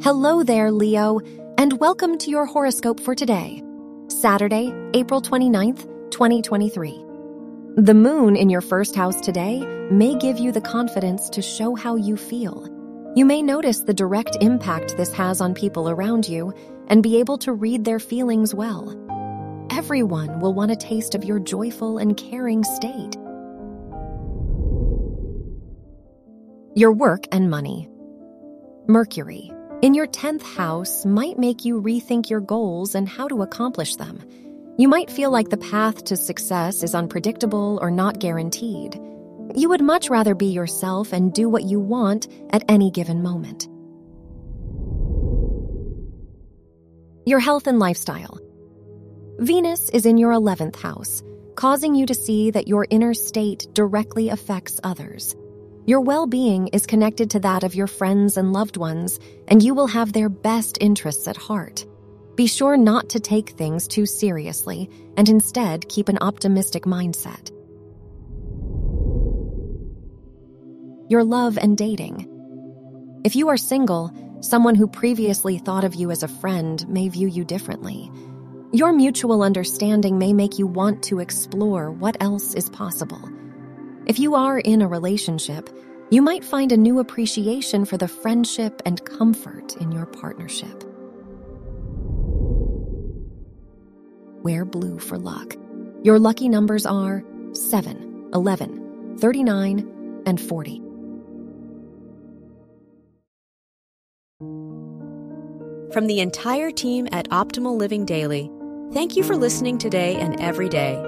Hello there, Leo, and welcome to your horoscope for today, Saturday, April 29th, 2023. The moon in your first house today may give you the confidence to show how you feel. You may notice the direct impact this has on people around you and be able to read their feelings well. Everyone will want a taste of your joyful and caring state. Your work and money. Mercury, in your 10th house, might make you rethink your goals and how to accomplish them. You might feel like the path to success is unpredictable or not guaranteed. You would much rather be yourself and do what you want at any given moment. Your health and lifestyle. Venus is in your 11th house, causing you to see that your inner state directly affects others. Your well being is connected to that of your friends and loved ones, and you will have their best interests at heart. Be sure not to take things too seriously and instead keep an optimistic mindset. Your love and dating. If you are single, someone who previously thought of you as a friend may view you differently. Your mutual understanding may make you want to explore what else is possible. If you are in a relationship, you might find a new appreciation for the friendship and comfort in your partnership. Wear blue for luck. Your lucky numbers are 7, 11, 39, and 40. From the entire team at Optimal Living Daily, thank you for listening today and every day.